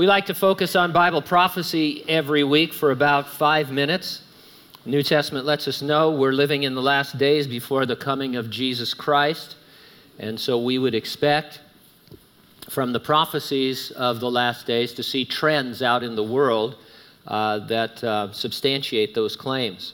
We like to focus on Bible prophecy every week for about five minutes. New Testament lets us know we're living in the last days before the coming of Jesus Christ. And so we would expect from the prophecies of the last days to see trends out in the world uh, that uh, substantiate those claims.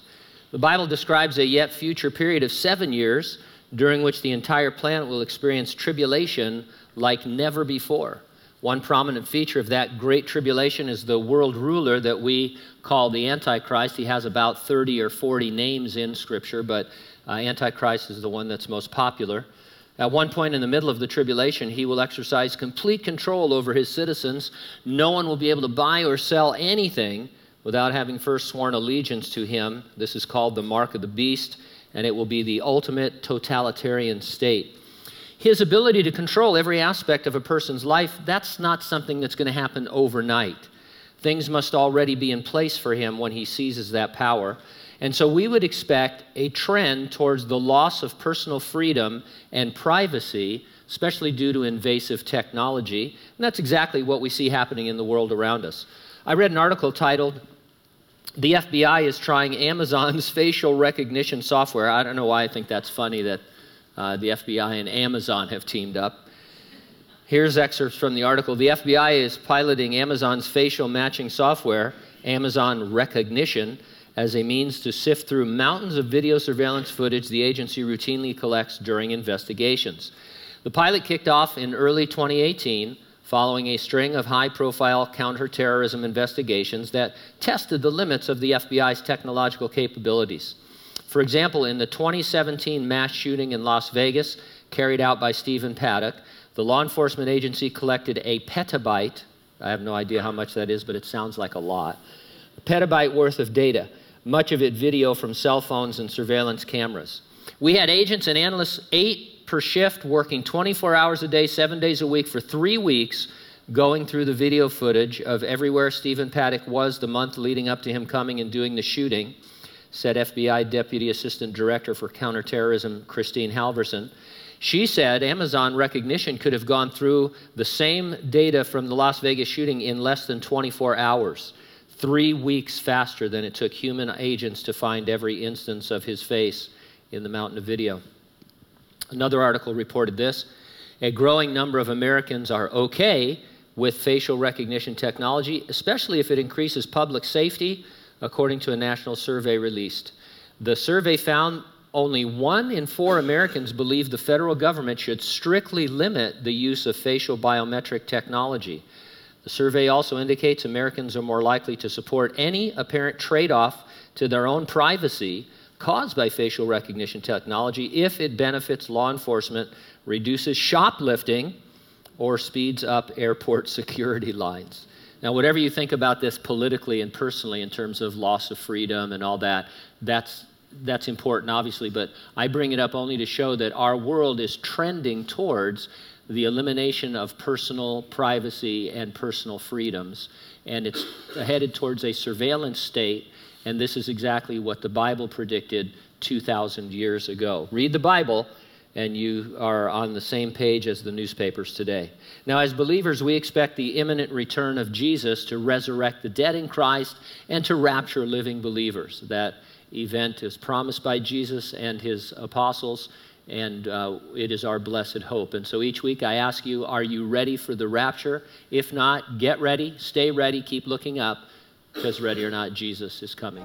The Bible describes a yet future period of seven years during which the entire planet will experience tribulation like never before. One prominent feature of that great tribulation is the world ruler that we call the Antichrist. He has about 30 or 40 names in Scripture, but uh, Antichrist is the one that's most popular. At one point in the middle of the tribulation, he will exercise complete control over his citizens. No one will be able to buy or sell anything without having first sworn allegiance to him. This is called the mark of the beast, and it will be the ultimate totalitarian state. His ability to control every aspect of a person's life, that's not something that's going to happen overnight. Things must already be in place for him when he seizes that power. And so we would expect a trend towards the loss of personal freedom and privacy, especially due to invasive technology. And that's exactly what we see happening in the world around us. I read an article titled, The FBI is trying Amazon's facial recognition software. I don't know why I think that's funny that uh, the FBI and Amazon have teamed up. Here's excerpts from the article. The FBI is piloting Amazon's facial matching software, Amazon Rekognition, as a means to sift through mountains of video surveillance footage the agency routinely collects during investigations. The pilot kicked off in early 2018 following a string of high profile counterterrorism investigations that tested the limits of the FBI's technological capabilities. For example, in the 2017 mass shooting in Las Vegas, carried out by Stephen Paddock, the law enforcement agency collected a petabyte. I have no idea how much that is, but it sounds like a lot. A petabyte worth of data much of it video from cell phones and surveillance cameras. We had agents and analysts, eight per shift, working 24 hours a day, seven days a week for three weeks, going through the video footage of everywhere Stephen Paddock was the month leading up to him coming and doing the shooting, said FBI Deputy Assistant Director for Counterterrorism Christine Halverson. She said Amazon Rekognition could have gone through the same data from the Las Vegas shooting in less than 24 hours three weeks faster than it took human agents to find every instance of his face in the mountain of video. Another article reported this a growing number of Americans are okay with facial recognition technology, especially if it increases public safety, according to a national survey released. The survey found only one in four Americans believe the federal government should strictly limit the use of facial biometric technology. The survey also indicates Americans are more likely to support any apparent trade off to their own privacy caused by facial recognition technology if it benefits law enforcement, reduces shoplifting, or speeds up airport security lines. Now, whatever you think about this politically and personally in terms of loss of freedom and all that, that's, that's important, obviously, but I bring it up only to show that our world is trending towards the elimination of personal privacy and personal freedoms. And it's headed towards a surveillance state, and this is exactly what the Bible predicted 2,000 years ago. Read the Bible, and you are on the same page as the newspapers today. Now, as believers, we expect the imminent return of Jesus to resurrect the dead in Christ and to rapture living believers. That event is promised by Jesus and his apostles and uh, it is our blessed hope. And so each week I ask you, are you ready for the rapture? If not, get ready, stay ready, keep looking up, because ready or not, Jesus is coming.